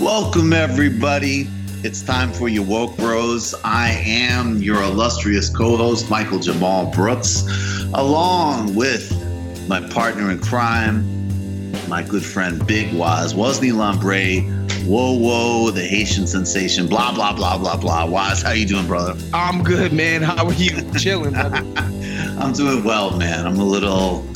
Welcome, everybody. It's time for your woke bros. I am your illustrious co-host, Michael Jamal Brooks, along with my partner in crime, my good friend Big Waz, Wosny Lambre, whoa whoa, the Haitian sensation, blah blah blah blah blah. Waz, how you doing, brother? I'm good, man. How are you? Chilling, brother. I'm doing well, man. I'm a little,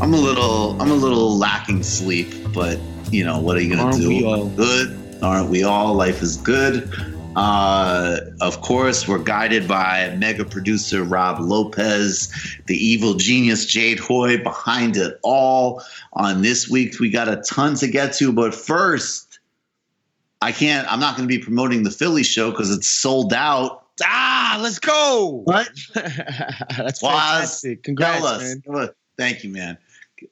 I'm a little, I'm a little lacking sleep, but you know what are you gonna Aren't do? we all? Good, aren't we all? Life is good. Uh, of course, we're guided by mega producer Rob Lopez, the evil genius Jade Hoy behind it all. On this week, we got a ton to get to, but first, I can't. I'm not going to be promoting the Philly show because it's sold out. Ah, let's go. What? That's Waz, fantastic. Congrats, Tell us. man. Give us- Thank you, man.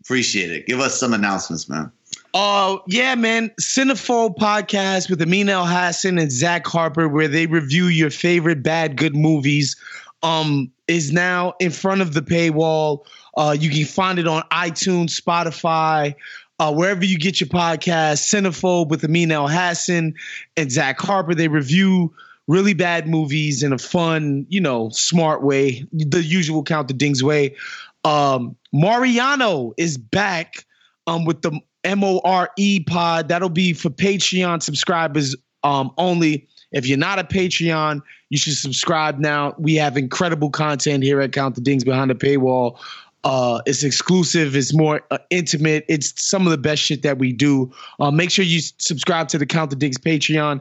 Appreciate it. Give us some announcements, man. Uh, yeah, man. Cinephobe podcast with Amin Elhassan and Zach Harper, where they review your favorite bad, good movies, um, is now in front of the paywall. Uh, you can find it on iTunes, Spotify, uh, wherever you get your podcast. Cinephobe with Amin Elhassan and Zach Harper. They review really bad movies in a fun, you know, smart way, the usual count the dings way. Um, Mariano is back um, with the M O R E pod. That'll be for Patreon subscribers um, only. If you're not a Patreon, you should subscribe now. We have incredible content here at Count the Dings Behind the Paywall. Uh, it's exclusive. It's more uh, intimate. It's some of the best shit that we do. Uh, make sure you subscribe to the Count the Dings Patreon,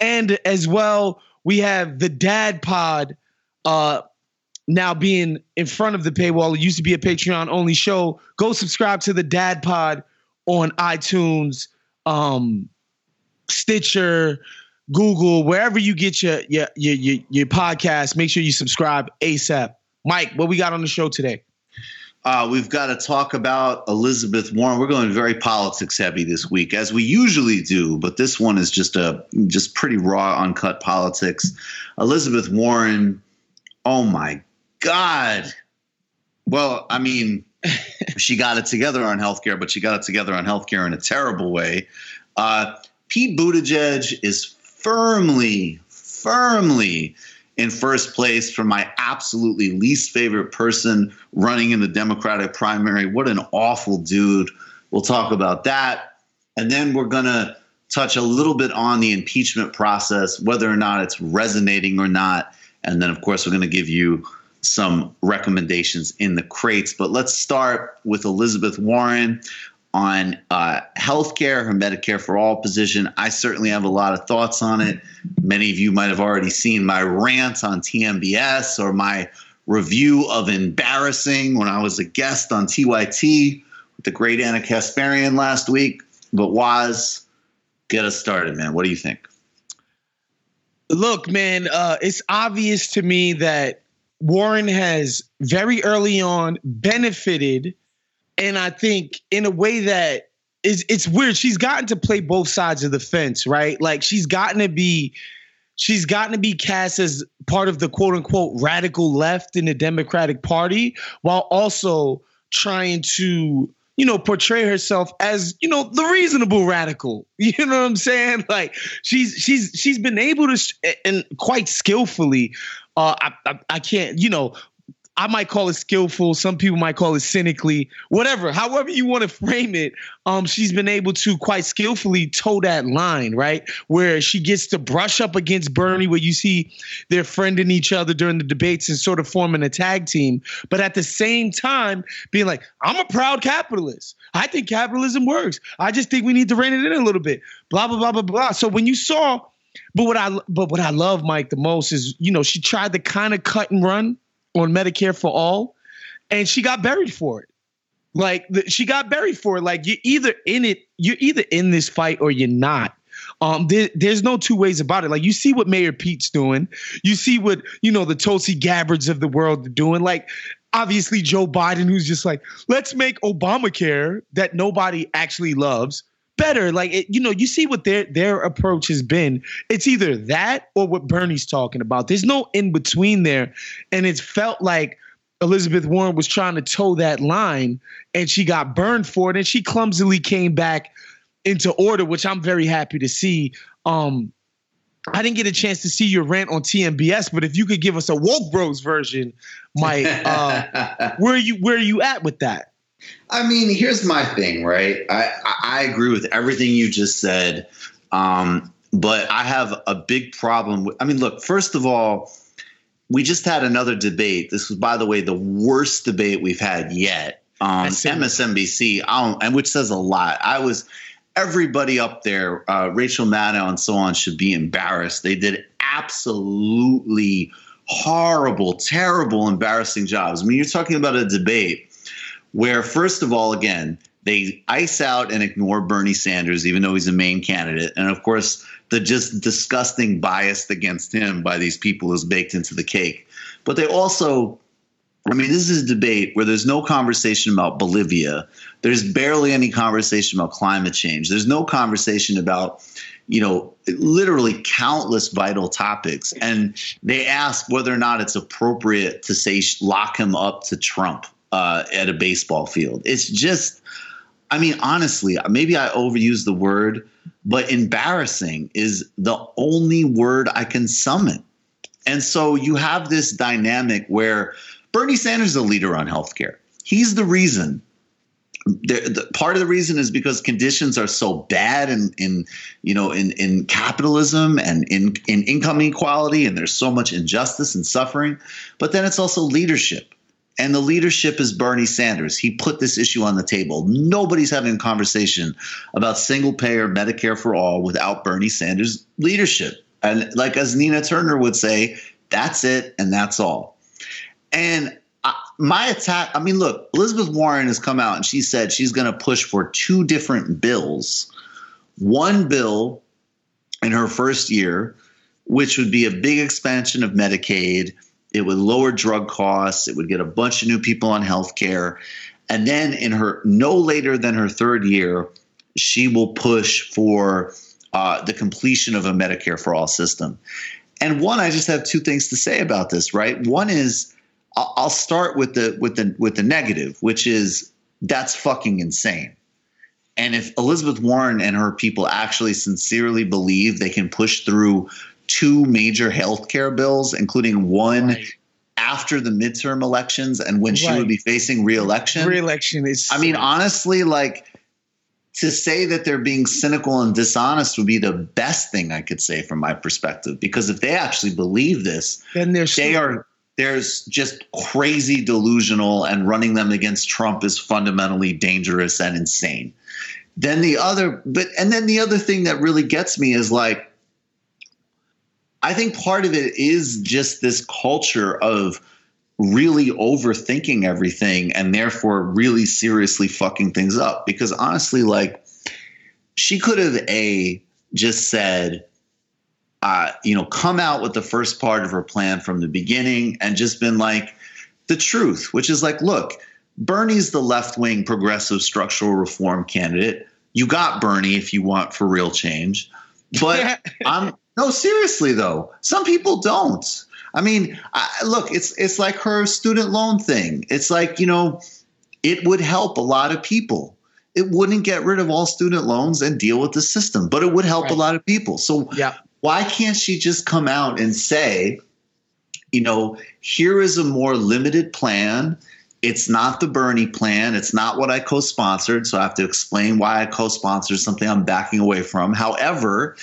and as well, we have the Dad Pod. Uh, now being in front of the paywall. It used to be a Patreon only show. Go subscribe to the Dad Pod on iTunes, um, Stitcher, Google, wherever you get your your your your, your podcast. Make sure you subscribe ASAP. Mike, what we got on the show today? Uh, we've got to talk about Elizabeth Warren. We're going very politics heavy this week, as we usually do, but this one is just a just pretty raw, uncut politics. Elizabeth Warren, oh my God. Well, I mean, she got it together on healthcare, but she got it together on healthcare in a terrible way. Uh, Pete Buttigieg is firmly, firmly in first place for my absolutely least favorite person running in the Democratic primary. What an awful dude. We'll talk about that. And then we're going to touch a little bit on the impeachment process, whether or not it's resonating or not. And then, of course, we're going to give you some recommendations in the crates. But let's start with Elizabeth Warren on uh, healthcare, her Medicare for All position. I certainly have a lot of thoughts on it. Many of you might have already seen my rant on TMBS or my review of Embarrassing when I Waz a guest on TYT with the great Anna Kasparian last week. But was get us started, man. What do you think? Look, man, uh, it's obvious to me that Warren has very early on benefited, and I think in a way that is it's weird. She's gotten to play both sides of the fence, right? Like she's gotten to be she's gotten to be cast as part of the quote unquote radical left in the Democratic Party while also trying to you know, portray herself as, you know, the reasonable radical. You know what I'm saying? Like she's she's she's been able to and quite skillfully. Uh, I, I I can't, you know, I might call it skillful. Some people might call it cynically, whatever. However you want to frame it, um, she's been able to quite skillfully toe that line, right? Where she gets to brush up against Bernie, where you see they're friending each other during the debates and sort of forming a tag team, but at the same time being like, I'm a proud capitalist. I think capitalism works. I just think we need to rein it in a little bit. Blah blah blah blah blah. So when you saw, but what I but what I love Mike the most is you know she tried to kind of cut and run on Medicare for all, and she got buried for it. Like the, she got buried for it. Like you're either in it, you're either in this fight or you're not. Um, there, there's no two ways about it. Like you see what Mayor Pete's doing, you see what you know the Tulsi Gabbards of the world are doing. Like obviously Joe Biden, who's just like, let's make Obamacare that nobody actually loves better. Like it, you know, you see what their their approach has been. It's either that or what Bernie's talking about. There's no in between there, and it's felt like Elizabeth Warren was trying to toe that line, and she got burned for it, and she clumsily came back into order, which I'm very happy to see. Um, I didn't get a chance to see your rant on TMBS, but if you could give us a woke bros version, Mike, uh, where are you where are you at with that? I mean, here's my thing, right? I, I agree with everything you just said. Um, but I have a big problem with, I mean, look, first of all, we just had another debate. This was, by the way, the worst debate we've had yet. Um, MSNBC, and which says a lot. I was, everybody up there, uh, Rachel Maddow and so on, should be embarrassed. They did absolutely horrible, terrible, embarrassing jobs. I mean, you're talking about a debate where, first of all, again, they ice out and ignore Bernie Sanders, even though he's a main candidate. And of course, the just disgusting bias against him by these people is baked into the cake. But they also, I mean, this is a debate where there's no conversation about Bolivia. There's barely any conversation about climate change. There's no conversation about, you know, literally countless vital topics. And they ask whether or not it's appropriate to say lock him up to Trump uh, at a baseball field. It's just, I mean, honestly, maybe I overuse the word, but embarrassing is the only word I can summon. And so you have this dynamic where Bernie Sanders is a leader on healthcare. He's the reason. The, part of the reason is because conditions are so bad in, in you know in, in capitalism and in, in income inequality and there's so much injustice and suffering but then it's also leadership and the leadership is Bernie Sanders. He put this issue on the table. Nobody's having a conversation about single payer Medicare for all without Bernie Sanders' leadership. And like as Nina Turner would say, that's it and that's all. And my attack, I mean, look, Elizabeth Warren has come out and she said she's going to push for two different bills. One bill in her first year, which would be a big expansion of Medicaid it would lower drug costs. It would get a bunch of new people on health care. And then in her no later than her third year, she will push for uh, the completion of a Medicare for all system. And one, I just have two things to say about this. Right, one is I'll start with the with the with the negative, which is that's fucking insane. And if Elizabeth Warren and her people actually sincerely believe they can push through two major healthcare bills, including one right. after the midterm elections and when she would be facing reelection. Reelection is. I mean, honestly, like to say that they're being cynical and dishonest would be the best thing I could say from my perspective. Because if they actually believe this, then they're they are there's just crazy delusional and running them against Trump is fundamentally dangerous and insane. Then the other but and then the other thing that really gets me is like I think part of it is just this culture of really overthinking everything and therefore really seriously fucking things up because honestly like she could have a just said uh, you know, come out with the first part of her plan from the beginning and just been like the truth, which is like, look, Bernie's the left wing progressive structural reform candidate. You got Bernie if you want for real change. But I'm no, seriously though, some people don't. I mean, I, look, it's it's like her student loan thing. It's like you know, it would help a lot of people. It wouldn't get rid of all student loans and deal with the system, but it would help right. a lot of people. So yeah why can't she just come out and say, you know, here is a more limited plan. It's not the Bernie plan. It's not what I co sponsored. So I have to explain why I co sponsored something I'm backing away from. However,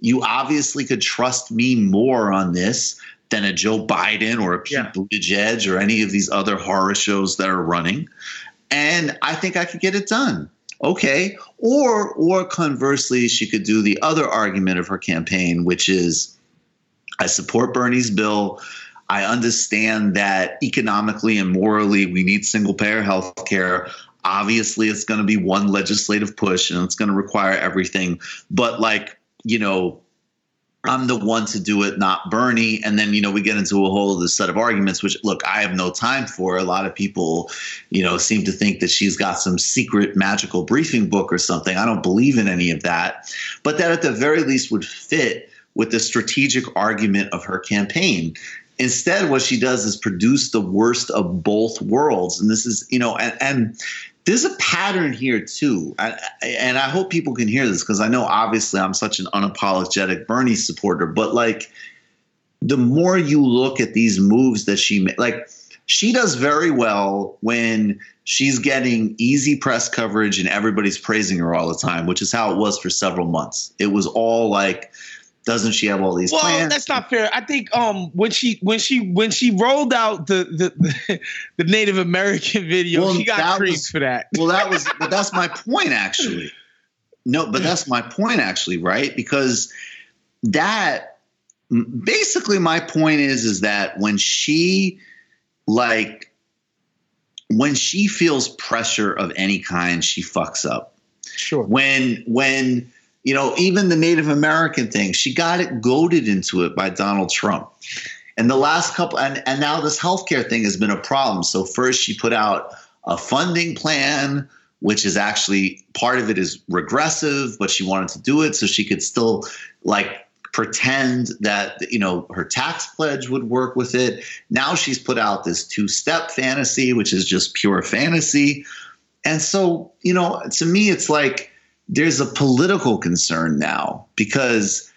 you obviously could trust me more on this than a Joe Biden or a Pete yeah. Buttigieg or any of these other horror shows that are running. And I think I could get it done. Okay. Or or conversely she could do the other argument of her campaign which is i support bernie's bill. I understand that economically and morally we need single payer health care obviously it's going to be one legislative push and it's going to require everything. But like you know I'm the one to do it, not Bernie. And then, you know, we get into a whole other set of arguments, which look, I have no time for. A lot of people, you know, seem to think that she's got some secret magical briefing book or something. I don't believe in any of that. But that at the very least would fit with the strategic argument of her campaign. Instead, what she does is produce the worst of both worlds. And this is, you know, and, and there's a pattern here too, I, and I hope people can hear this because I know obviously I'm such an unapologetic Bernie supporter, but like the more you look at these moves that she made, like she does very well when she's getting easy press coverage and everybody's praising her all the time, which is how it was for several months. It was all like doesn't she have all these well, plans? that's not fair. I think um when she when she when she rolled out the the, the Native American video, well, she got creeps for that. Well, that was but that's my point actually. No, but that's my point actually, right? Because that basically my point is is that when she like when she feels pressure of any kind, she fucks up. Sure. When when you know, even the Native American thing, she got it goaded into it by Donald Trump. And the last couple, and, and now this healthcare thing has been a problem. So, first, she put out a funding plan, which is actually part of it is regressive, but she wanted to do it so she could still like pretend that you know her tax pledge would work with it. Now she's put out this two-step fantasy, which is just pure fantasy. And so, you know, to me, it's like there's a political concern now because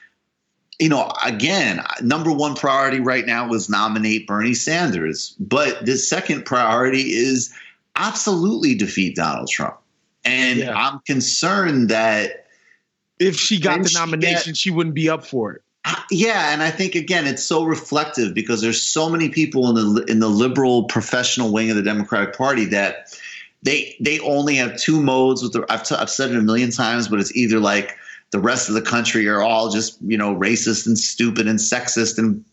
you know again number one priority right now was nominate bernie sanders but the second priority is absolutely defeat donald trump and yeah. i'm concerned that if she got the nomination she, get, she wouldn't be up for it yeah, and I think again it's so reflective because there's so many people in the in the liberal professional wing of the Democratic Party that they they only have two modes with the I've, t- I've said it a million times but it's either like the rest of the country are all just you know racist and stupid and sexist and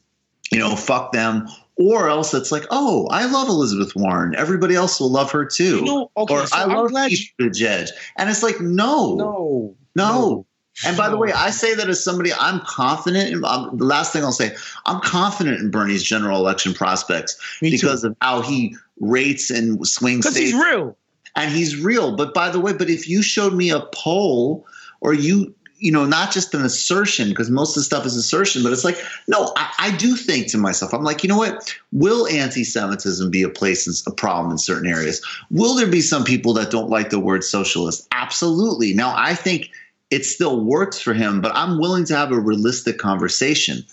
you know fuck them or else it's like oh i love elizabeth warren everybody else will love her too you know, okay, or so i I'm love the judge and it's like no no no, no. And by the way, I say that as somebody I'm confident in. Um, the last thing I'll say, I'm confident in Bernie's general election prospects Me because too. of how he rates and swing states. Because he's real and he's real. But by the way, but if you showed me a poll or you you know, not just an assertion, because most of the stuff is assertion, but it's like, no, I, I, do think to myself, I'm like, you know what? Will anti Semitism be a place, in, a problem in certain areas? Will there be some people that don't like the word socialist? Absolutely. Now, I think it still works for him, but I'm willing to have a realistic conversation.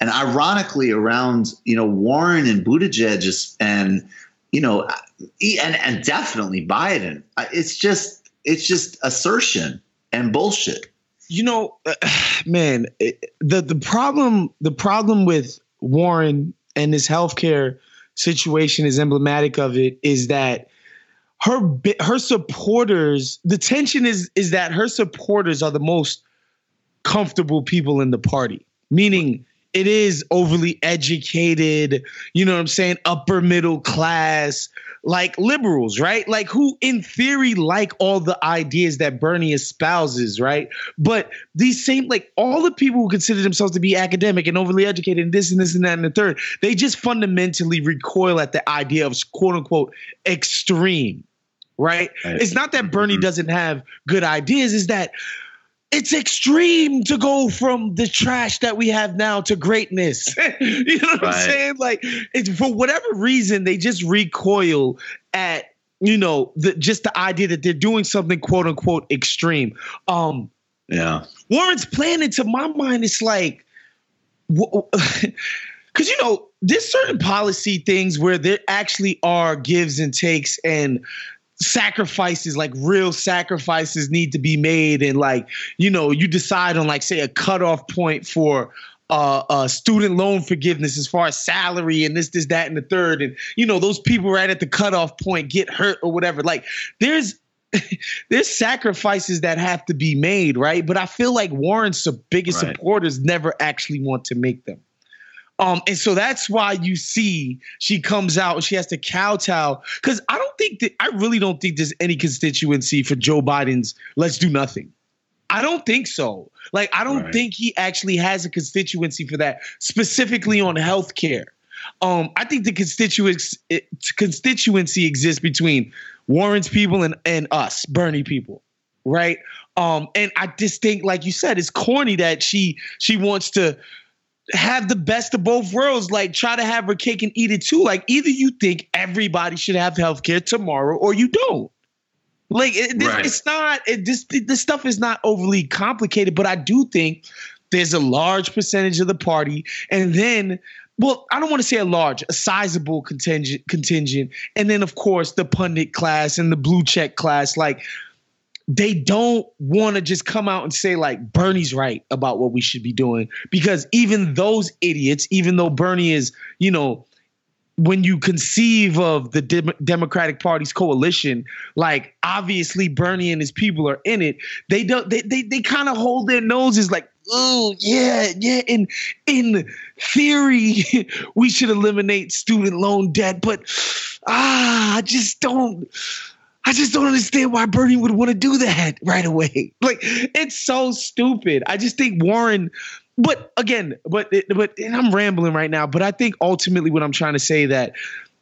and ironically, around you know Warren and Buttigieg and you know and and definitely Biden, uh, it's just it's just assertion and bullshit. You know, uh, man, the the problem the problem with Warren and this healthcare situation is emblematic of it. Is that her her supporters? The tension is is that her supporters are the most comfortable people in the party, meaning it is overly educated, you know what I'm saying, upper middle class, like liberals, right? Like who in theory like all the ideas that Bernie espouses, right? But these same like all the people who consider themselves to be academic and overly educated and this and this and that and the third, they just fundamentally recoil at the idea of quote unquote extreme. Right? right. It's not that Bernie mm-hmm. doesn't have good ideas, is that it's extreme to go from the trash that we have now to greatness. you know what right. I'm saying? Like, it's for whatever reason, they just recoil at you know the just the idea that they're doing something quote unquote extreme. Um, yeah, Warren's plan, into my mind, it's like, because you know there's certain policy things where there actually are gives and takes, and sacrifices like real sacrifices need to be made and like you know you decide on like say a cutoff point for uh, uh, student loan forgiveness as far as salary and this, this, that, and the third. And, you know, those people right at the cutoff point get hurt or whatever. Like, there's, there's sacrifices that have to be made, right? But I feel like Warren's biggest right. supporters never actually want to make them. Um, and so that's why you see she comes out and she has to kowtow. Because I don't think that I really don't think there's any constituency for Joe Biden's let's do nothing. I don't think so. Like, I don't right. think he actually has a constituency for that, specifically on health care. Um, I think the constituency constituency exists between Warren's people and, and us, Bernie people, right? Um, and I just think, like you said, it's corny that she she wants to have the best of both worlds. Like try to have her cake and eat it too. Like either you think everybody should have health care tomorrow or you don't. Like it, right. it's not it, this this stuff is not overly complicated, but I do think there's a large percentage of the party, and then well, I don't want to say a large, a sizable contingent contingent, and then of course the pundit class and the blue check class. Like they don't want to just come out and say like Bernie's right about what we should be doing because even those idiots, even though Bernie is, you know, when you conceive of the Dem- Democratic Party's coalition, like obviously Bernie and his people are in it. They don't. They they, they kind of hold their noses like, oh yeah, yeah. In in theory, we should eliminate student loan debt, but ah, I just don't. I just don't understand why Bernie would want to do that right away. Like it's so stupid. I just think Warren but again, but but I'm rambling right now, but I think ultimately what I'm trying to say that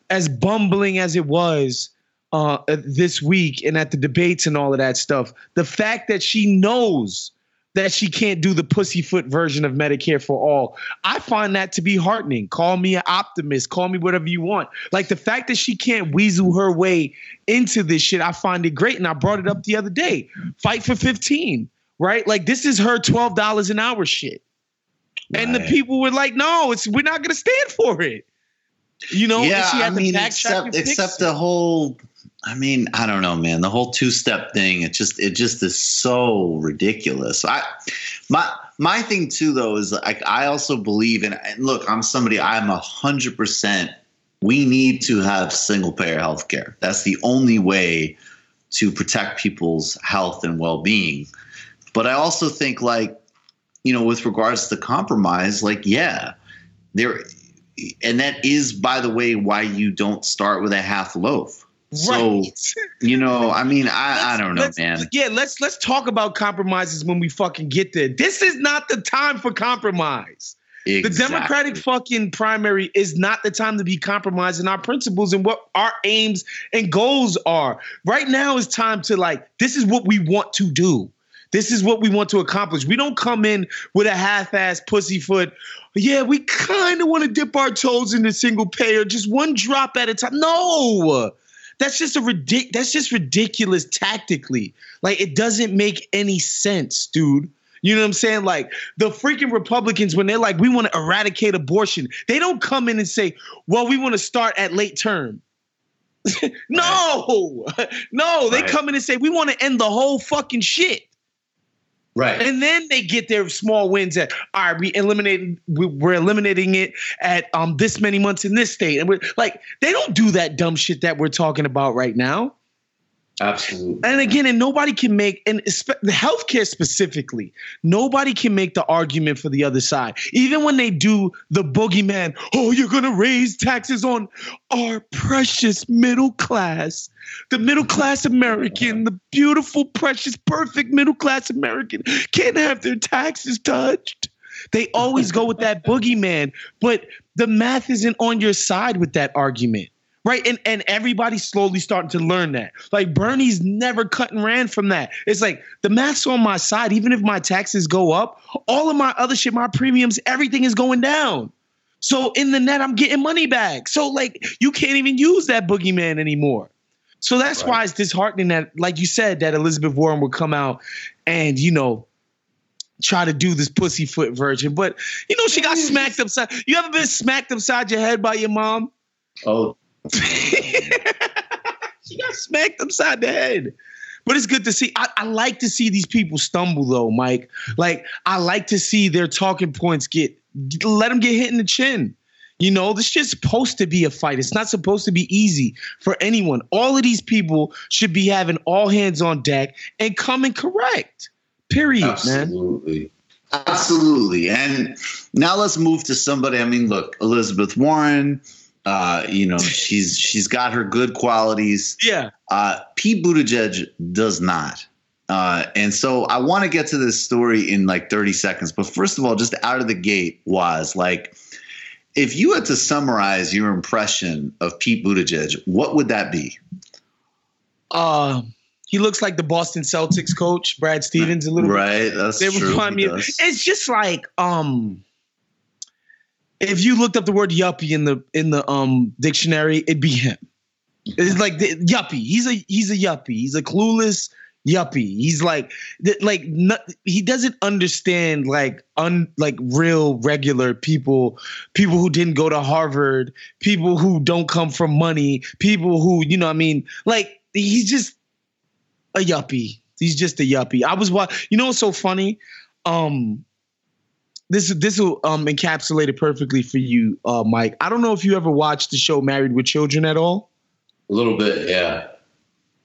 as bumbling as it was uh, this week and at the debates and all of that stuff, the fact that she knows that she can't do the pussyfoot version of Medicare for all. I find that to be heartening. Call me an optimist, call me whatever you want. Like the fact that she can't weasel her way into this shit, I find it great. And I brought it up the other day. Fight for 15, right? Like this is her $12 an hour shit. Right. And the people were like, no, it's we're not gonna stand for it. You know, yeah, I mean, except except the whole I mean, I don't know, man. The whole two-step thing, it just it just is so ridiculous. I my my thing too though is like I also believe in and look, I'm somebody I'm a hundred percent we need to have single payer health care. That's the only way to protect people's health and well being. But I also think like, you know, with regards to the compromise, like, yeah, there and that is by the way why you don't start with a half loaf so you know, I mean, I, I don't know, man. Yeah, let's let's talk about compromises when we fucking get there. This is not the time for compromise. Exactly. The Democratic fucking primary is not the time to be compromising our principles and what our aims and goals are. Right now is time to like, this is what we want to do. This is what we want to accomplish. We don't come in with a half-ass pussyfoot. Yeah, we kind of want to dip our toes in the single payer, just one drop at a time. No, that's just a ridic- that's just ridiculous tactically. Like it doesn't make any sense, dude. You know what I'm saying? Like the freaking Republicans, when they're like, we want to eradicate abortion, they don't come in and say, well, we want to start at late term. no, no, they Right. come in and say, we want to end the whole fucking shit. Right. And then they get their small wins at all right, we eliminated we- we're eliminating it at um this many months in this state. And we're like, they don't do that dumb shit that we're talking about right now. Absolutely. And again, and nobody can make and the healthcare specifically, nobody can make the argument for the other side. Even when they do the boogeyman, oh, you're gonna raise taxes on our precious middle class, the middle class American, the beautiful, precious, perfect middle class American can't have their taxes touched. They always go with that boogeyman, but the math isn't on your side with that argument. Right. And and everybody's slowly starting to learn that. Like Bernie's never cut and ran from that. It's like the math's on my side. Even if my taxes go up, all of my other shit, my premiums, everything is going down. So in the net, I'm getting money back. So like you can't even use that boogeyman anymore. So that's why it's disheartening that, like you said, that Elizabeth Warren would come out and, you know, try to do this pussyfoot version. But you know, she got smacked upside. You ever been smacked upside your head by your mom? Oh, she got smacked upside the head. But it's good to see. I, I like to see these people stumble, though, Mike. Like I like to see their talking points get let them get hit in the chin. You know, this shit's supposed to be a fight. It's not supposed to be easy for anyone. All of these people should be having all hands on deck and coming correct. Period, man. absolutely. Absolutely. And now let's move to somebody. I mean, look, Elizabeth Warren, uh, you know, she's she's got her good qualities. Yeah. Uh, Pete Buttigieg does not. Uh, and so I want to get to this story in like 30 seconds. But first of all, just out of the gate was like, if you had to summarize your impression of Pete Buttigieg, what would that be? Uh, he looks like the Boston Celtics coach, Brad Stevens, a little bit. Right? That's They true. remind me. It's just like um, if you looked up the word yuppie in the in the um dictionary, it'd be him. It's like the, yuppie. He's a he's a yuppie. He's a clueless yuppie. He's like like not, he doesn't understand like un like real regular people, people who didn't go to Harvard, people who don't come from money, people who you know what I mean like he's just a yuppie. He's just a yuppie. I was wa You know what's so funny? Um, this this will um encapsulate it perfectly for you, uh, Mike. I don't know if you ever watched the show Married with Children at all. A little bit, yeah.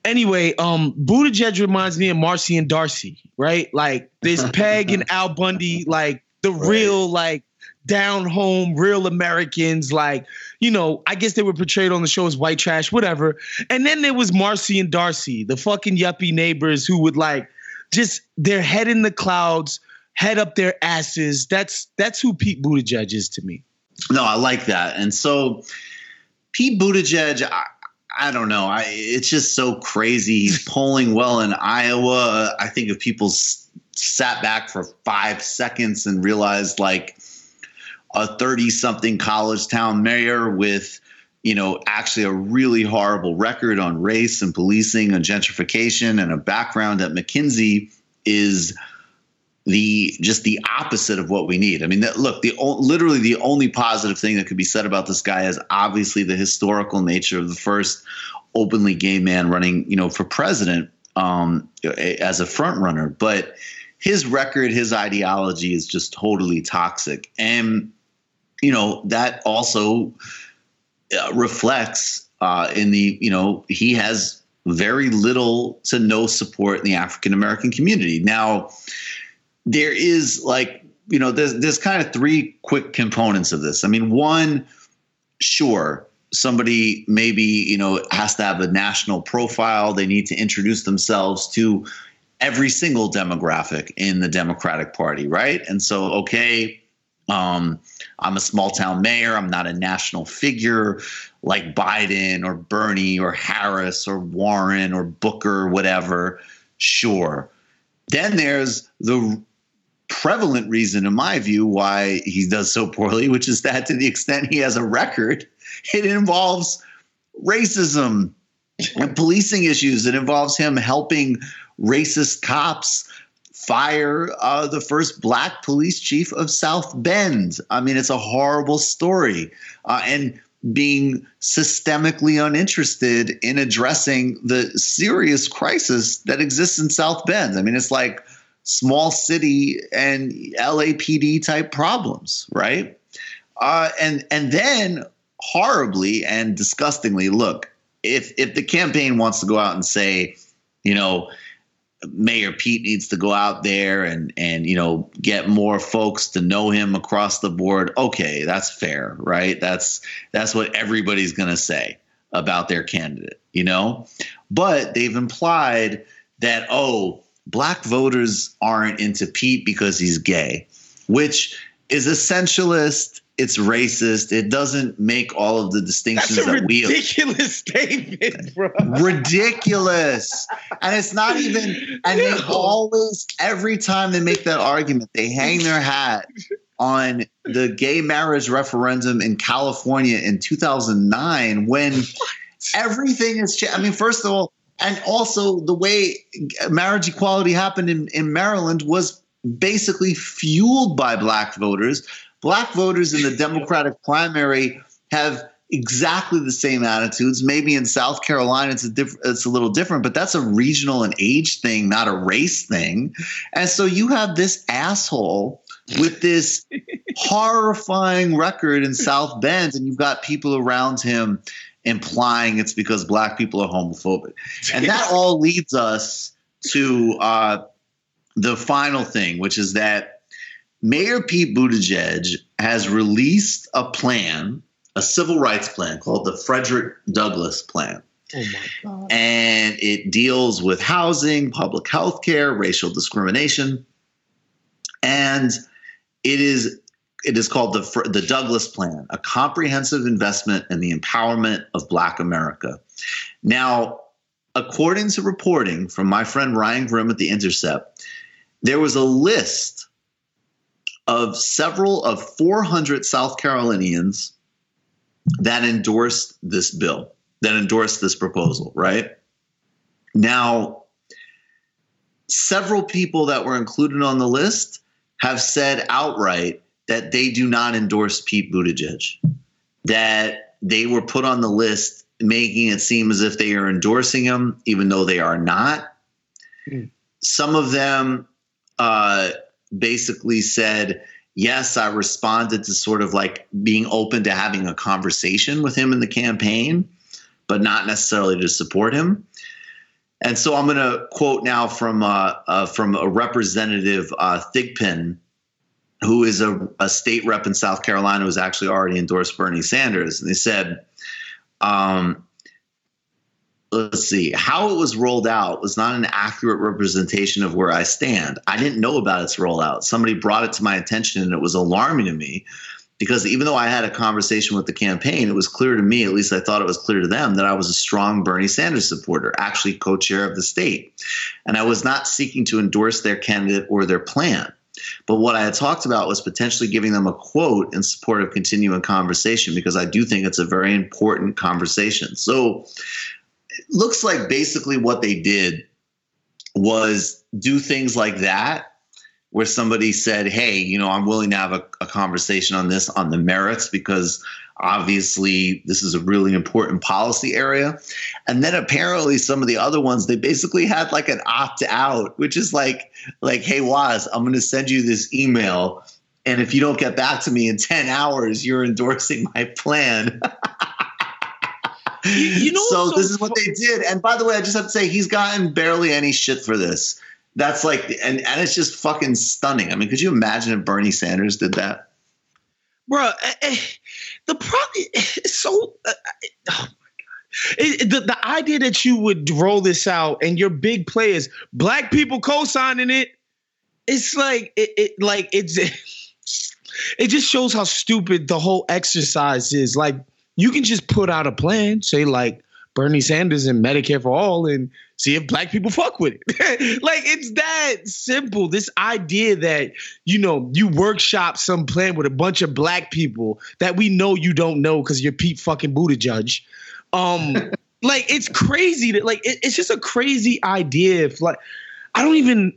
Anyway, um, Buttigieg reminds me of Marcy and Darcy, right? Like this Peg and Al Bundy, like the Right. real like down home, real Americans, like you know, I guess they were portrayed on the show as white trash, whatever. And then there was Marcy and Darcy, the fucking yuppie neighbors who would like just their head in the clouds, head up their asses. That's that's who Pete Buttigieg is to me. No, I like that. And so Pete Buttigieg, I, I don't know. I, it's just so crazy. He's polling well in Iowa. I think if people s- sat back for five seconds and realized like a 30 something college town mayor with, you know, actually a really horrible record on race and policing and gentrification and a background at McKinsey is the just the opposite of what we need. I mean, that, look, the literally the only positive thing that could be said about this guy is obviously the historical nature of the first openly gay man running, you know, for president um, as a front runner. But his record, his ideology is just totally toxic, and you know that also uh, reflects uh, in the you know he has very little to no support in the African American community now there is like you know there's there's kind of three quick components of this. I mean, one, sure, somebody maybe you know has to have a national profile. They need to introduce themselves to every single demographic in the Democratic Party, right? And so, okay, um, I'm a small town mayor. I'm not a national figure like Biden or Bernie or Harris or Warren or Booker, or whatever. Sure. Then there's the prevalent reason, in my view, why he does so poorly, which is that to the extent he has a record, it involves racism and policing issues. It involves him helping racist cops fire uh, the first black police chief of South Bend. I mean, it's a horrible story. Uh, and being systemically uninterested in addressing the serious crisis that exists in South Bend. I mean, it's like small city and LAPD type problems, right? Uh, and and then horribly and disgustingly, look, if if the campaign wants to go out and say, you know, Mayor Pete needs to go out there and and you know get more folks to know him across the board. Okay, that's fair, right? That's that's what everybody's going to say about their candidate, you know? But they've implied that oh, black voters aren't into Pete because he's gay, which is essentialist it's racist. It doesn't make all of the distinctions That's a that we ridiculous statement, bro. ridiculous. and it's not even and they always every time they make that argument, they hang their hat on the gay marriage referendum in California in 2009 when everything is changed. I mean, first of all, and also the way marriage equality happened in, in Maryland was basically fueled by black voters black voters in the Democratic primary have exactly the same attitudes. Maybe in South Carolina it's a diff- it's a little different, but that's a regional and age thing, not a race thing. And so you have this asshole with this horrifying record in South Bend, and you've got people around him implying it's because black people are homophobic. And that all leads us to uh, the final thing, which is that Mayor Pete Buttigieg has released a plan, a civil rights plan called the Frederick Douglass Plan. Oh my God. And it deals with housing, public health care, racial discrimination. And it is it is called the the Douglass Plan, a comprehensive investment in the empowerment of Black America. Now, according to reporting from my friend Ryan Grim at The Intercept, there was a list of several of 400 South Carolinians that endorsed this bill, that endorsed this proposal, right? Now, several people that were included on the list have said outright that they do not endorse Pete Buttigieg, that they were put on the list making it seem as if they are endorsing him, even though they are not. Mm. Some of them uh, basically said, yes, I responded to sort of like being open to having a conversation with him in the campaign, but not necessarily to support him. And so I'm going to quote now from uh, uh, from a representative uh, Thigpen, who is a, a, state rep in South Carolina who's actually already endorsed Bernie Sanders. And they said, um, let's see, how it was rolled out was not an accurate representation of where I stand. I didn't know about its rollout. Somebody brought it to my attention and it was alarming to me because even though I had a conversation with the campaign, it was clear to me, at least I thought it was clear to them, that I was a strong Bernie Sanders supporter, actually co chair of the state. And I was not seeking to endorse their candidate or their plan. But what I had talked about was potentially giving them a quote in support of continuing conversation because I do think it's a very important conversation. So it looks like basically what they did was do things like that where somebody said, Hey, you know, I'm willing to have a, a, conversation on this on the merits because obviously this is a really important policy area. And then apparently some of the other ones, they basically had like an opt out, which is like, like, Hey, Waz, I'm going to send you this email. And if you don't get back to me in 10 hours, you're endorsing my plan. You, know, so, so this is what they did. And by the way, I just have to say he's gotten barely any shit for this. That's like, and and it's just fucking stunning. I mean, could you imagine if Bernie Sanders did that? Bro, the problem is so. Uh, oh my god. It, the, the idea that you would roll this out and your big players, black people co-signing it, it's like it, it like it's it just shows how stupid the whole exercise is. Like you can just put out a plan, say like Bernie Sanders and Medicare for all, and see if black people fuck with it. like it's that simple. This idea that you know you workshop some plan with a bunch of black people that we know you don't know because you're Pete fucking Buddha judge. Um, like it's crazy that like it, it's just a crazy idea. If like I don't even.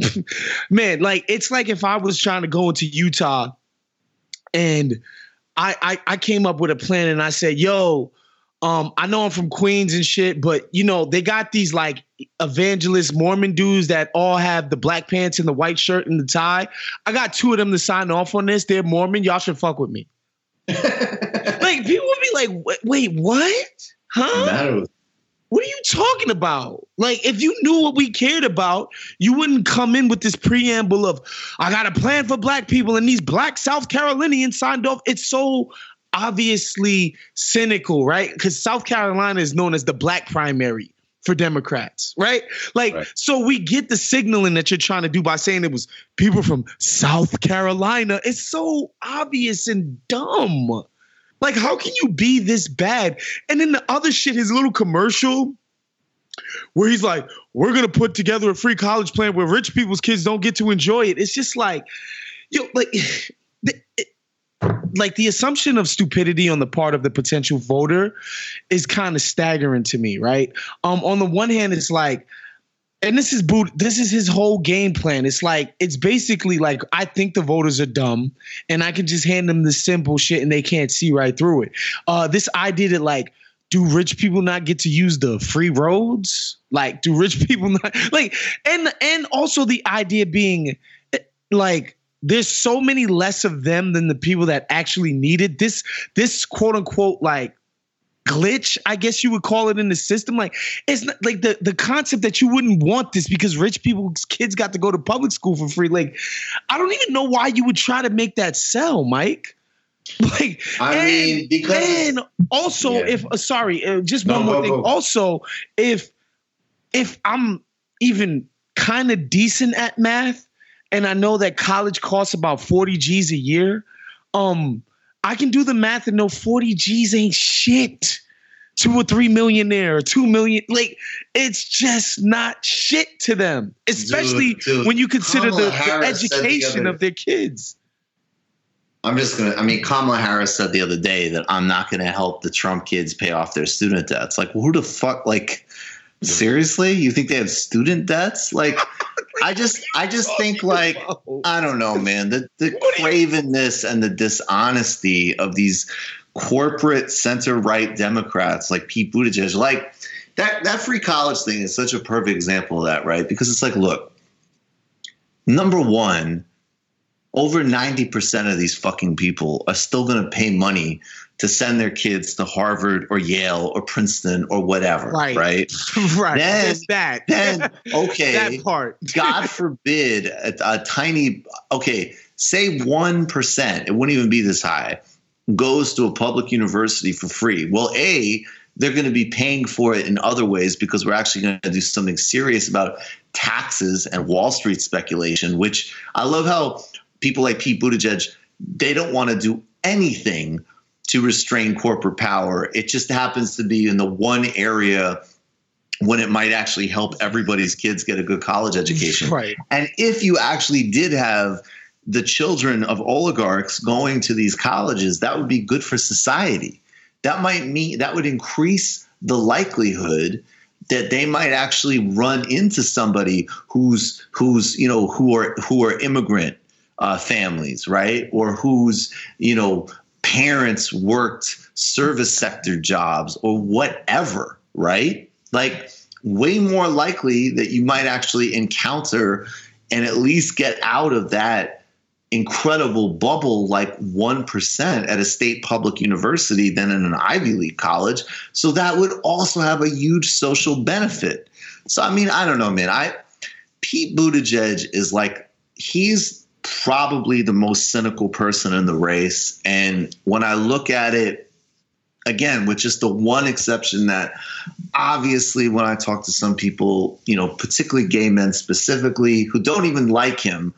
man, like it's like if I was trying to go into Utah and I, I I came up with a plan and I said, yo, um, I know I'm from Queens and shit, but you know, they got these like evangelist Mormon dudes that all have the black pants and the white shirt and the tie. I got two of them to sign off on this. They're Mormon. Y'all should fuck with me. like people would be like, wait, what? Huh? What are you talking about? Like, if you knew what we cared about, you wouldn't come in with this preamble of, I got a plan for black people and these black South Carolinians signed off. It's so obviously cynical, right? Because South Carolina is known as the black primary for Democrats, right? Like, right. so we get the signaling that you're trying to do by saying it was people from South Carolina. It's so obvious and dumb. Like, how can you be this bad? And then the other shit, his little commercial where he's like, we're gonna put together a free college plan where rich people's kids don't get to enjoy it. It's just like, yo, like, like the assumption of stupidity on the part of the potential voter is kind of staggering to me, right? Um, on the one hand, it's like, and this is boot this is his whole game plan. It's like it's basically like i think the voters are dumb and i can just hand them the simple shit and they can't see right through it. Uh this idea that like do rich people not get to use the free roads? Like do rich people not like and and also the idea being like there's so many less of them than the people that actually need it this this quote unquote like glitch, I guess you would call it in the system. Like it's not like the the concept that you wouldn't want this because rich people's kids got to go to public school for free. Like I don't even know why you would try to make that sell, Mike. Like I and, mean because and also yeah. if uh, sorry, uh, just no, one more thing. Go. Also, if if I'm even kind of decent at math and I know that college costs about 40 G's a year, um I can do the math and know 40 G's ain't shit two or three millionaire or two million. Like it's just not shit to them, especially dude, dude, when you consider the, the, education the other, of their kids. I'm just gonna. I mean, Kamala Harris said the other day that I'm not gonna help the Trump kids pay off their student debts. Like, who the fuck? Like, seriously, you think they have student debts? Like. I just I just think like I don't know, man. The the cravenness and the dishonesty of these corporate center right Democrats like Pete Buttigieg, like that that free college thing is such a perfect example of that, right? Because it's like, look, number one, over 90% of these fucking people are still going to pay money to send their kids to Harvard or Yale or Princeton or whatever. Right. Right. right. Then, that. Then, okay. that part. God forbid a, a tiny, okay, say 1%, it wouldn't even be this high, goes to a public university for free. Well, A, they're going to be paying for it in other ways because we're actually going to do something serious about taxes and Wall Street speculation, which I love how people like Pete Buttigieg, they don't want to do anything to restrain corporate power. It just happens to be in the one area when it might actually help everybody's kids get a good college education. Right. And if you actually did have the children of oligarchs going to these colleges, that would be good for society. That might mean that would increase the likelihood that they might actually run into somebody who's who's you know who are who are immigrant uh, families, right, or who's you know parents worked service sector jobs or whatever, right? Like, way more likely that you might actually encounter and at least get out of that incredible bubble like 1% at a state public university than in an Ivy League college. So that would also have a huge social benefit. So, I mean, I don't know, man. I, Pete Buttigieg is like, he's probably the most cynical person in the race. And when I look at it, again, with just the one exception that obviously when I talk to some people, you know, particularly gay men specifically, who don't even like him,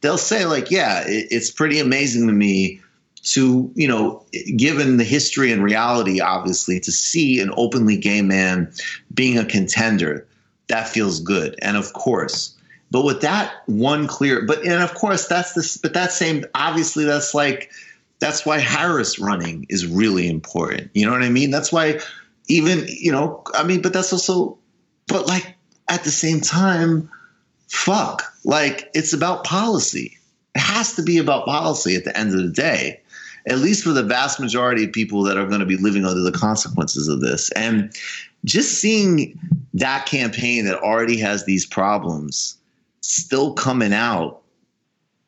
they'll say, like, yeah, it, it's pretty amazing to me to, you know, given the history and reality, obviously, to see an openly gay man being a contender. That feels good. And of course, but with that one clear, but and of course that's this, but that same obviously that's like that's why Harris running is really important. You know what I mean? That's why even you know I mean, but that's also, but like at the same time, fuck, Like it's about policy. It has to be about policy at the end of the day, at least for the vast majority of people that are going to be living under the consequences of this. And just seeing that campaign that already has these problems still coming out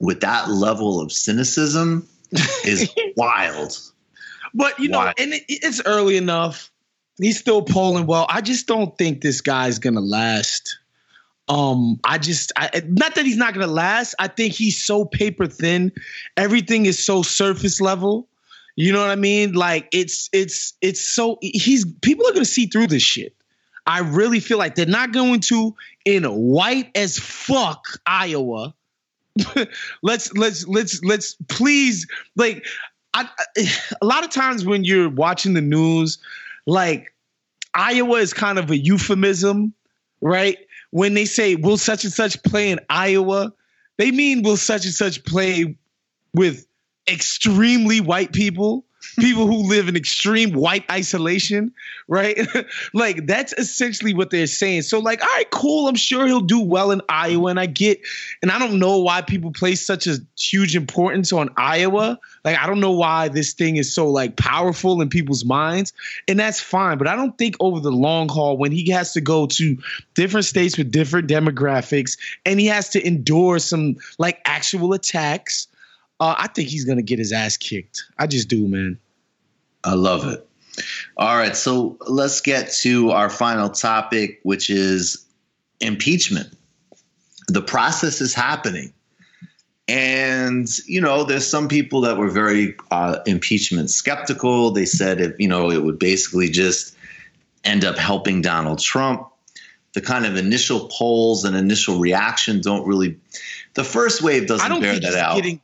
with that level of cynicism is wild. But you know, and it, it's early enough. He's still polling well. I just don't think this guy's gonna last. Um, I just, I, not that he's not gonna last. I think he's so paper thin. Everything is so surface level. You know what I mean? Like it's, it's, it's so he's people are gonna see through this shit. I really feel like they're not going to in a white as fuck Iowa. let's let's let's let's please like I- a lot of times when you're watching the news like Iowa is kind of a euphemism, right? When they say will such and such play in Iowa, they mean will such and such play with extremely white people, people who live in extreme white isolation, right? like that's essentially what they're saying. So like, all right, cool. I'm sure he'll do well in Iowa, and I get, and I don't know why people place such a huge importance on Iowa. Like, I don't know why this thing is so like powerful in people's minds, and that's fine. But I don't think over the long haul, when he has to go to different states with different demographics, and he has to endure some like actual attacks. Uh, I think he's gonna get his ass kicked. I just do, man. I love it. All right, so let's get to our final topic, which is impeachment. The process is happening. And, you know, there's some people that were very uh, impeachment skeptical. They said, if, you know, it would basically just end up helping Donald Trump. The kind of initial polls and initial reaction don't really, the first wave doesn't I don't bear think that he's out. getting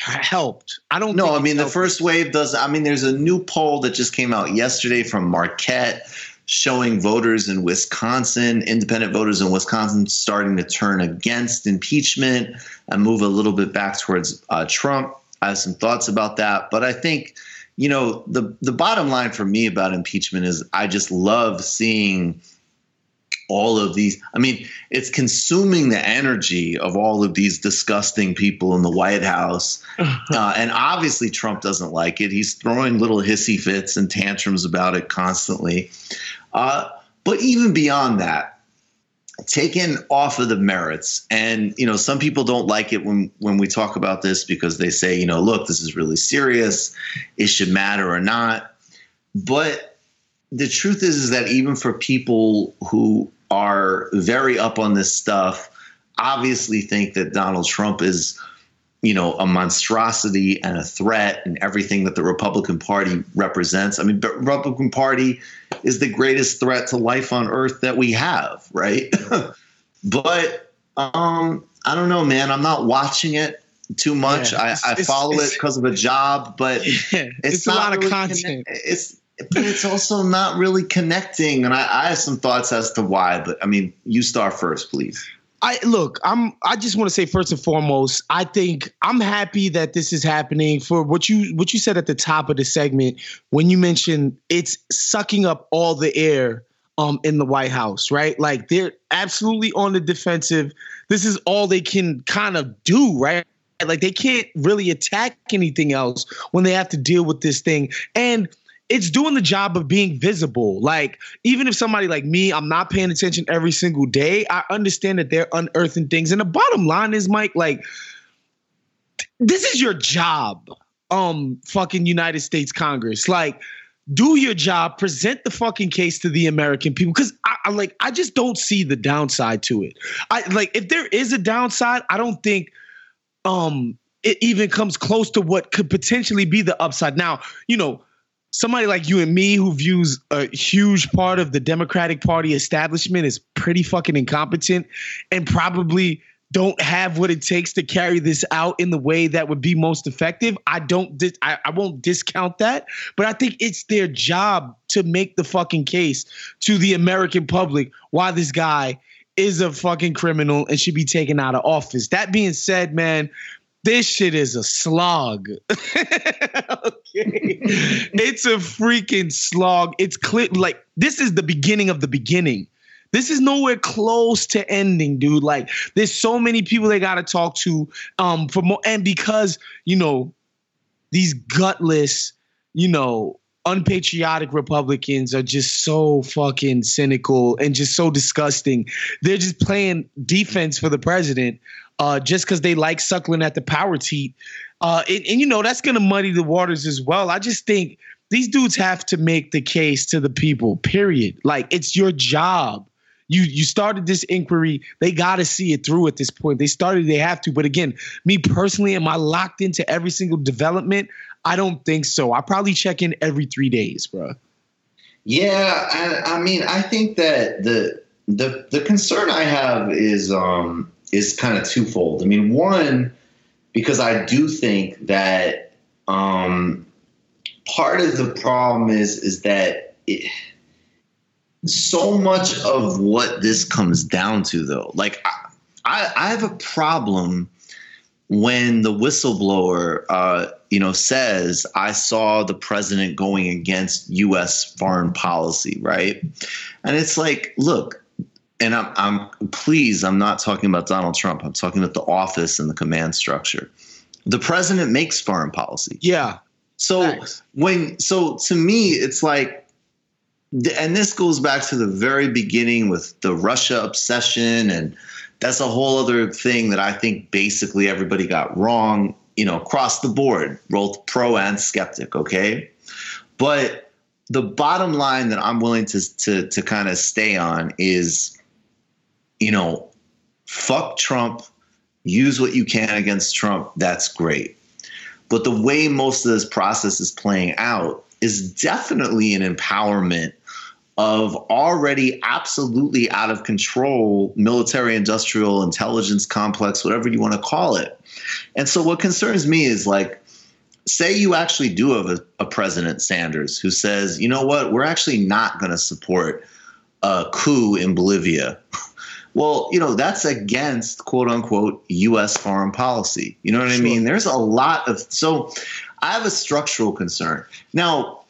helped. I don't. No, I mean the helped. first wave does. I mean, there's a new poll that just came out yesterday from Marquette showing voters in Wisconsin, independent voters in Wisconsin, starting to turn against impeachment and move a little bit back towards uh, Trump. I have some thoughts about that, but I think you know the the bottom line for me about impeachment is I just love seeing all of these. I mean, it's consuming the energy of all of these disgusting people in the White House. Uh, and obviously, Trump doesn't like it. He's throwing little hissy fits and tantrums about it constantly. Uh, but even beyond that, taken off of the merits, and you know, some people don't like it when when we talk about this because they say, you know, look, this is really serious. It should matter or not. But the truth is, is that even for people who are very up on this stuff, obviously think that Donald Trump is, you know, a monstrosity and a threat and everything that the Republican Party represents. I mean, the Republican Party is the greatest threat to life on earth that we have, right? but um, I don't know, man. I'm not watching it too much. Yeah, I, I follow it because of a job, but Yeah, it's, it's, a lot really of content. conne- it's but it's also not really connecting. And I, I have some thoughts as to why. But I mean, you start first, please. I look, I'm I just want to say first and foremost, I think I'm happy that this is happening for what you what you said at the top of the segment when you mentioned it's sucking up all the air um in the White House, right? Like they're absolutely on the defensive. This is all they can kind of do, right? Like they can't really attack anything else when they have to deal with this thing. And it's doing the job of being visible. Like, even if somebody like me, I'm not paying attention every single day, I understand that they're unearthing things. And the bottom line is, Mike, like, this is your job, um, fucking United States Congress. Like, do your job, present the fucking case to the American people. Cause I, I like, I just don't see the downside to it. I like if there is a downside, I don't think um it even comes close to what could potentially be the upside. Now, you know, somebody like you and me who views a huge part of the Democratic Party establishment as pretty fucking incompetent and probably don't have what it takes to carry this out in the way that would be most effective. I don't dis- I, I won't discount that, but I think it's their job to make the fucking case to the American public why this guy is a fucking criminal and should be taken out of office. That being said, man, this shit is a slog. okay. It's a freaking slog. It's clear like this is the beginning of the beginning. This is nowhere close to ending, dude. Like, there's so many people they got to talk to. Um, for more, and because you know, these gutless, you know, unpatriotic Republicans are just so fucking cynical and just so disgusting. They're just playing defense for the president, uh, just because they like suckling at the power teat. Uh, and, and you know that's gonna muddy the waters as well. I just think these dudes have to make the case to the people. Period. Like it's your job. You you started this inquiry. They got to see it through at this point. They started. They have to. But again, me personally, am I locked into every single development? I don't think so. I probably check in every three days, bro. Yeah, I, I mean, I think that the the the concern I have is um is kind of twofold. I mean, one because I do think that um part of the problem is is that it, so much of what this comes down to though like I, I, have a problem when the whistleblower uh, you know says i saw the president going against us foreign policy right and it's like look and I'm, I'm pleased i'm not talking about donald trump i'm talking about the office and the command structure the president makes foreign policy Yeah. so Thanks. when so to me it's like and this goes back to the very beginning with the Russia obsession and that's a whole other thing that I think basically everybody got wrong, you know, across the board, both pro and skeptic, okay? But the bottom line that I'm willing to to to kind of stay on is you know, fuck Trump, use what you can against Trump, that's great. But the way most of this process is playing out is definitely an empowerment of already absolutely out of control military industrial intelligence complex, whatever you want to call it. And so, what concerns me is like, say you actually do have a, a President Sanders who says, you know what, we're actually not going to support a coup in Bolivia. Well, you know, that's against quote unquote US foreign policy. You know what I mean? There's a lot of so I have a structural concern. Now,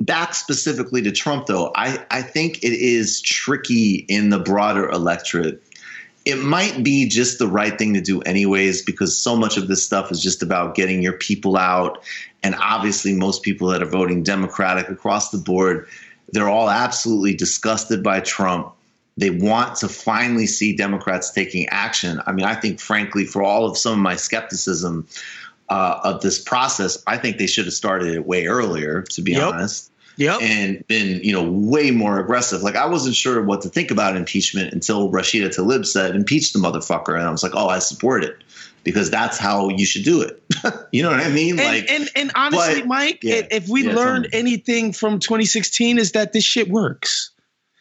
back specifically to Trump though, I, I think it is tricky in the broader electorate. It might be just the right thing to do anyways, because so much of this stuff is just about getting your people out. And obviously most people that are voting Democratic across the board, they're all absolutely disgusted by Trump they want to finally see Democrats taking action. I mean, I think, frankly, for all of some of my skepticism uh, of this process, I think they should have started it way earlier, to be Yep. honest, Yep. and been, you know, way more aggressive. Like, I wasn't sure what to think about impeachment until Rashida Tlaib said, impeach the motherfucker. And I was like, oh, I support it because that's how you should do it. you know what I mean? and, like, and and honestly, but- Mike, yeah, if we yeah, learned anything from 2016 is that this shit works.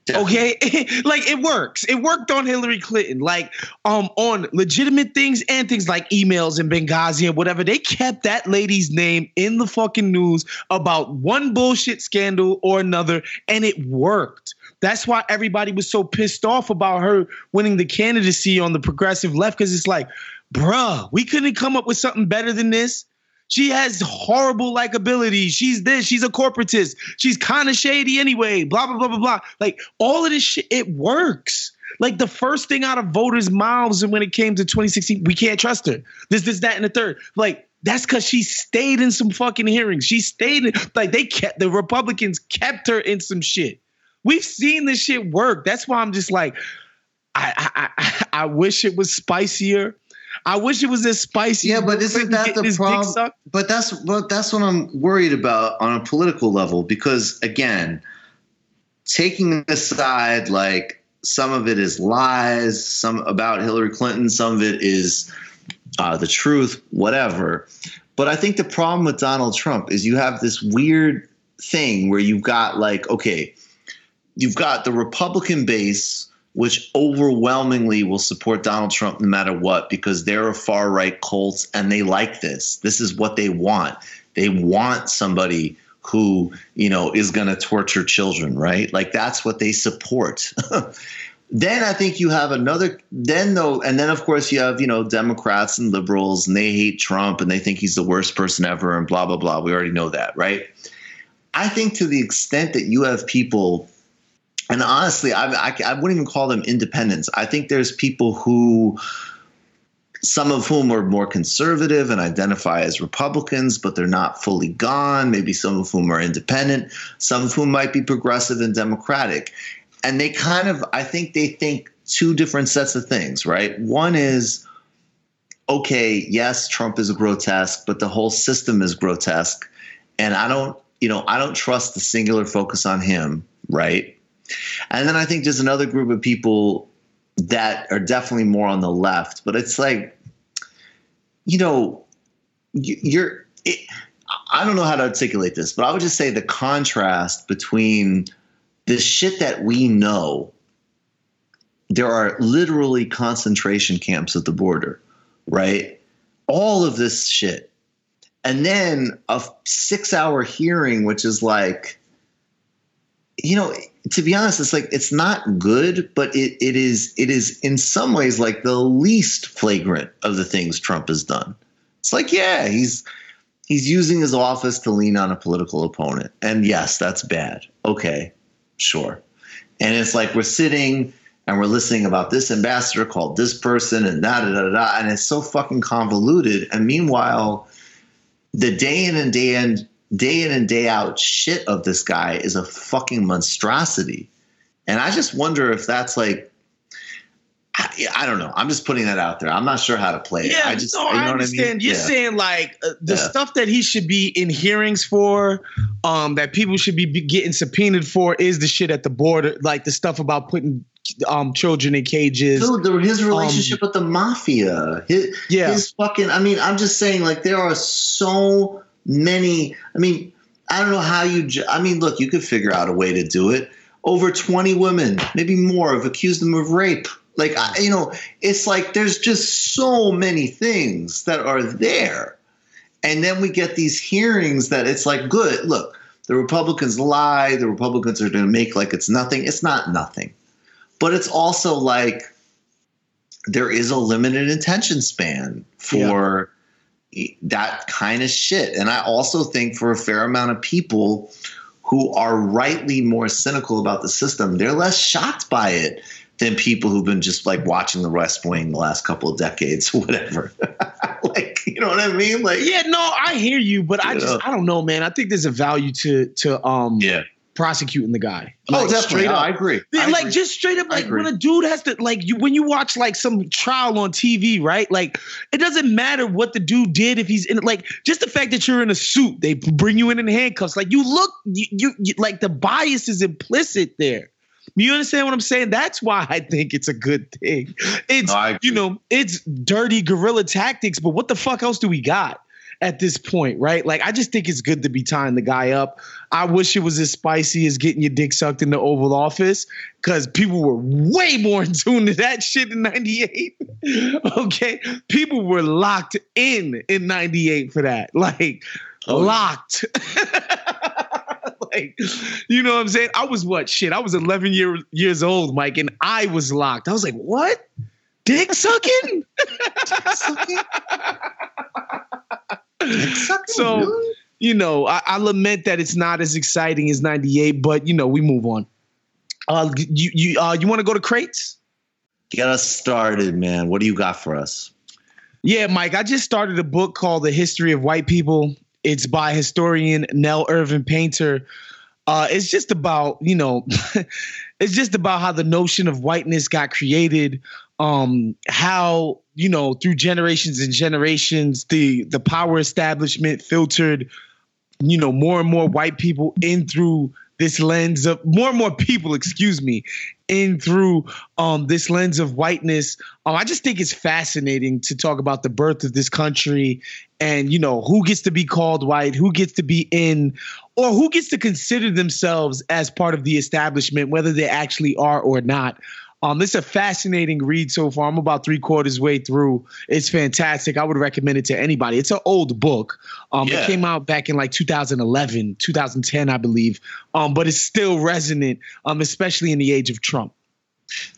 Definitely. Okay, like it works. It worked on Hillary Clinton, like um on legitimate things and things like emails and Benghazi and whatever. They kept that lady's name in the fucking news about one bullshit scandal or another, and it worked. That's why everybody was so pissed off about her winning the candidacy on the progressive left because it's like, bruh, we couldn't come up with something better than this. She has horrible likability. She's this. She's a corporatist. She's kind of shady anyway. Blah blah blah blah blah. Like all of this shit, it works. Like the first thing out of voters' mouths, when it came to 2016, we can't trust her. This, this, that, and the third. Like that's because she stayed in some fucking hearings. She stayed in, like they kept the Republicans kept her in some shit. We've seen this shit work. That's why I'm just like, I I I, I wish it was spicier. I wish it was this spicy. Yeah, but isn't that the problem? But that's but that's what I'm worried about on a political level because again, taking aside like some of it is lies, some about Hillary Clinton, some of it is uh, the truth, whatever. But I think the problem with Donald Trump is you have this weird thing where you've got like okay, you've got the Republican base which overwhelmingly will support Donald Trump no matter what because they're a far right cult and they like this. This is what they want. They want somebody who, you know, is going to torture children, right? Like that's what they support. then I think you have another then though and then of course you have, you know, Democrats and liberals and they hate Trump and they think he's the worst person ever and blah blah blah. We already know that, right? I think to the extent that you have people and honestly, I, I, I wouldn't even call them independents. I think there's people who, some of whom are more conservative and identify as Republicans, but they're not fully gone. Maybe some of whom are independent, some of whom might be progressive and democratic. And they kind of, I think they think two different sets of things, right? One is, okay, yes, Trump is grotesque, but the whole system is grotesque. And I don't, you know, I don't trust the singular focus on him, right? And then I think there's another group of people that are definitely more on the left, but it's like, you know, you're, it, I don't know how to articulate this, but I would just say the contrast between the shit that we know. There are literally concentration camps at the border, right? All of this shit. And then a six hour hearing, which is like, you know, to be honest, it's like it's not good, but it, it is it is in some ways like the least flagrant of the things Trump has done. It's like, yeah, he's he's using his office to lean on a political opponent. And yes, that's bad. Okay, sure. And it's like we're sitting and we're listening about this ambassador called this person and da da da da, and it's so fucking convoluted. And meanwhile, the day in and day in day in and day out shit of this guy is a fucking monstrosity. And I just wonder if that's like, I, I, don't know. I'm just putting that out there. I'm not sure how to play yeah, it. I just, no, I understand. I mean? You're yeah. saying like uh, the yeah. stuff that he should be in hearings for, um, that people should be getting subpoenaed for, is the shit at the border, like the stuff about putting um children in cages. Dude, the, his relationship um, with the mafia. His, yeah. His fucking. I mean, I'm just saying, like there are so many. I mean, I don't know how you. I mean, look, you could figure out a way to do it. Over 20 women, maybe more, have accused them of rape. Like, I, you know, it's like there's just so many things that are there. And then we get these hearings that it's like, good, look, the Republicans lie. The Republicans are going to make like it's nothing. It's not nothing. But it's also like there is a limited attention span for that kind of shit. And I also think for a fair amount of people who are rightly more cynical about the system, they're less shocked by it than people who've been just like watching the West Wing the last couple of decades, whatever. like, you know what I mean? Like, yeah, no, I hear you, but I just. I don't know, man. I think there's a value to, to, um, yeah prosecuting the guy. Oh, like, definitely. Up. I agree. I like agree. just straight up, like when a dude has to, like you when you watch like some trial on TV, right? Like it doesn't matter what the dude did if he's in, like just the fact that you're in a suit, they bring you in in handcuffs. Like you look, you, you, you like the bias is implicit there. You understand what I'm saying? That's why I think it's a good thing. It's no, you know, it's dirty guerrilla tactics, but what the fuck else do we got? At this point, right? Like, I just think it's good to be tying the guy up. I wish it was as spicy as getting your dick sucked in the Oval Office because people were way more in tune to that shit in 98. okay. People were locked in in 98 for that. Like, oh, locked. like, you know what I'm saying? I was what? Shit, I was 11 year, years old, Mike, and I was locked. I was like, what? Dick sucking? Dick sucking? so really? you know, I, I, lament that it's not as exciting as '98, but you know, we move on. Uh, you you uh, you want to go to crates? Get us started, man. What do you got for us? Yeah, Mike. I just started a book called The History of White People. It's by historian Nell Irvin Painter. Uh, it's just about you know, it's just about how the notion of whiteness got created, um, how you know through generations and generations the the power establishment filtered you know more and more white people in through this lens of more and more people excuse me in through um, this lens of whiteness. Um, i just think it's fascinating to talk about the birth of this country and you know who gets to be called white who gets to be in or who gets to consider themselves as part of the establishment whether they actually are or not um, this is a fascinating read so far. I'm about three quarters way through. It's fantastic. I would recommend it to anybody. It's an old book. Um, yeah. It came out back in like 2011, 2010, I believe. Um, but it's still resonant, um, especially in the age of Trump.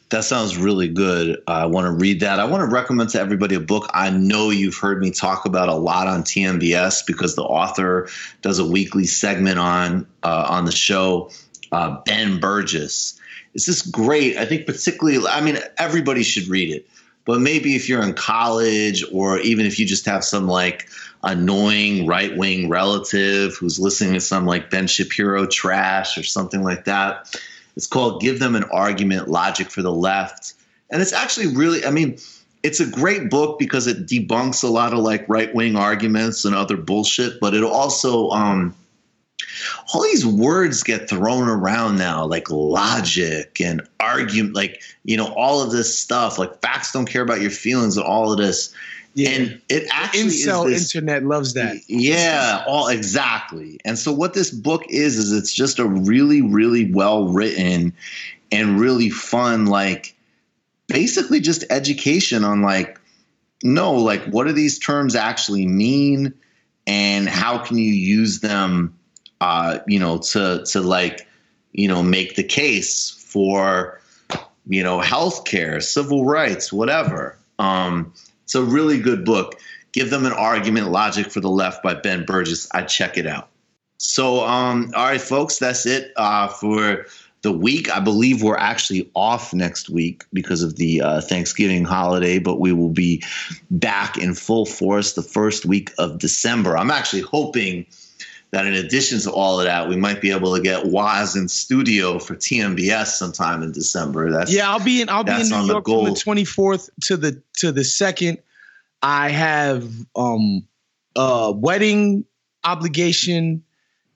That sounds really good. I want to read that. I want to recommend to everybody a book I know you've heard me talk about a lot on TMBS because the author does a weekly segment on uh, on the show. Uh, ben Burgis it's just great. I think particularly, I mean, everybody should read it, but maybe if you're in college or even if you just have some like annoying right wing relative who's listening to some like Ben Shapiro trash or something like that. It's called Give Them an Argument Logic for the Left. And it's actually really, I mean, it's a great book because it debunks a lot of like right wing arguments and other bullshit, but it also, um, all these words get thrown around now, like logic and argument, like, you know, all of this stuff, like facts don't care about your feelings and all of this. Yeah. And it actually Incel is this, internet loves that. Yeah, all exactly. And so what this book is is it's just a really, really well written and really fun, like basically just education on like, no, like what do these terms actually mean and how can you use them uh, you know, to to like, you know, make the case for, you know, healthcare, civil rights, whatever. Um, it's a really good book. Give them an argument, logic for the left by Ben Burgis. I check it out. So, um, all right, folks, that's it uh, for the week. I believe we're actually off next week because of the uh, Thanksgiving holiday, but we will be back in full force the first week of December. I'm actually hoping that in addition to all of that, we might be able to get Waz in studio for TMBS sometime in December. That's yeah, I'll be in I'll be in New York the from the 24th to the to the second. I have um uh wedding obligation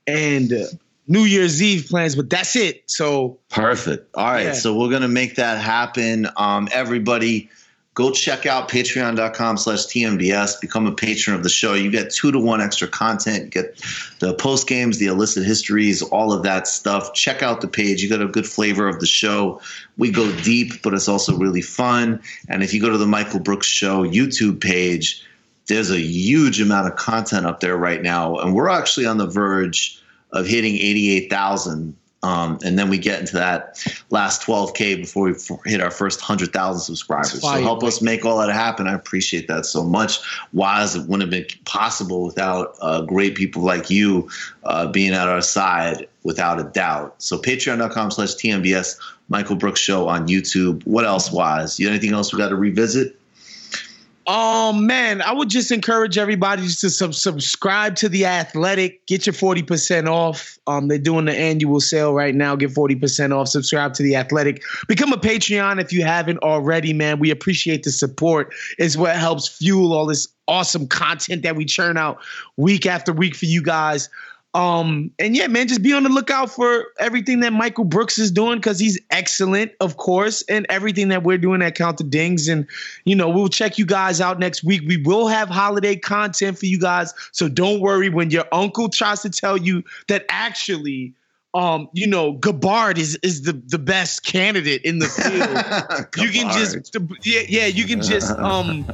and uh, New Year's Eve plans, but that's it. So perfect. All right, yeah. so we're gonna make that happen. Um, everybody go check out patreon.com slash tmbs become a patron of the show. You get two to one extra content. You get the post games the illicit histories all of that stuff. Check out the page. You get a good flavor of the show. We go deep but it's also really fun. And if you go to the michael brooks show youtube page there's a huge amount of content up there right now. And we're actually on the verge of hitting 88000 um, and then we get into that last 12K before we hit our first 100,000 subscribers. So help us make all that happen. I appreciate that so much. Waz it wouldn't have been possible without uh, great people like you uh, being at our side, without a doubt. So patreon.com slash TMBS, Michael Brooks Show on YouTube. What else, Waz? You anything else we got to revisit? Oh man, I would just encourage everybody to sub- subscribe to the Athletic. Get your forty percent off. Um, they're doing the annual sale right now. Get forty percent off. Subscribe to the Athletic. Become a Patreon if you haven't already, man. We appreciate the support. It's what helps fuel all this awesome content that we churn out week after week for you guys. Um, and yeah, man, just be on the lookout for everything that Michael Brooks is doing because he's excellent, of course, and everything that we're doing at Count the Dings. And, you know, we'll check you guys out next week. We will have holiday content for you guys. So don't worry when your uncle tries to tell you that actually um, you know, Gabbard is is the the best candidate in the field. you can just yeah, yeah, you can just um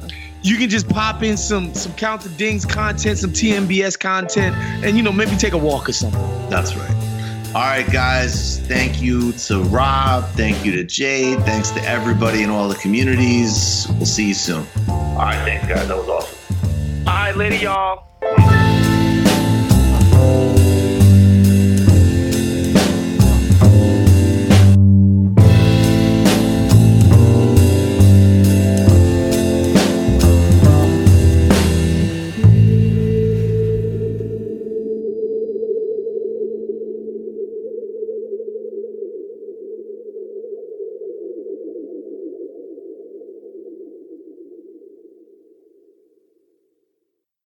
you can just pop in some some Count the Dings content, some TMBS content, and you know, maybe take a walk or something. That's right. All right, guys. Thank you to Rob. Thank you to Jade. Thanks to everybody in all the communities. We'll see you soon. All right, thanks, guys. That was awesome. All right, later, y'all.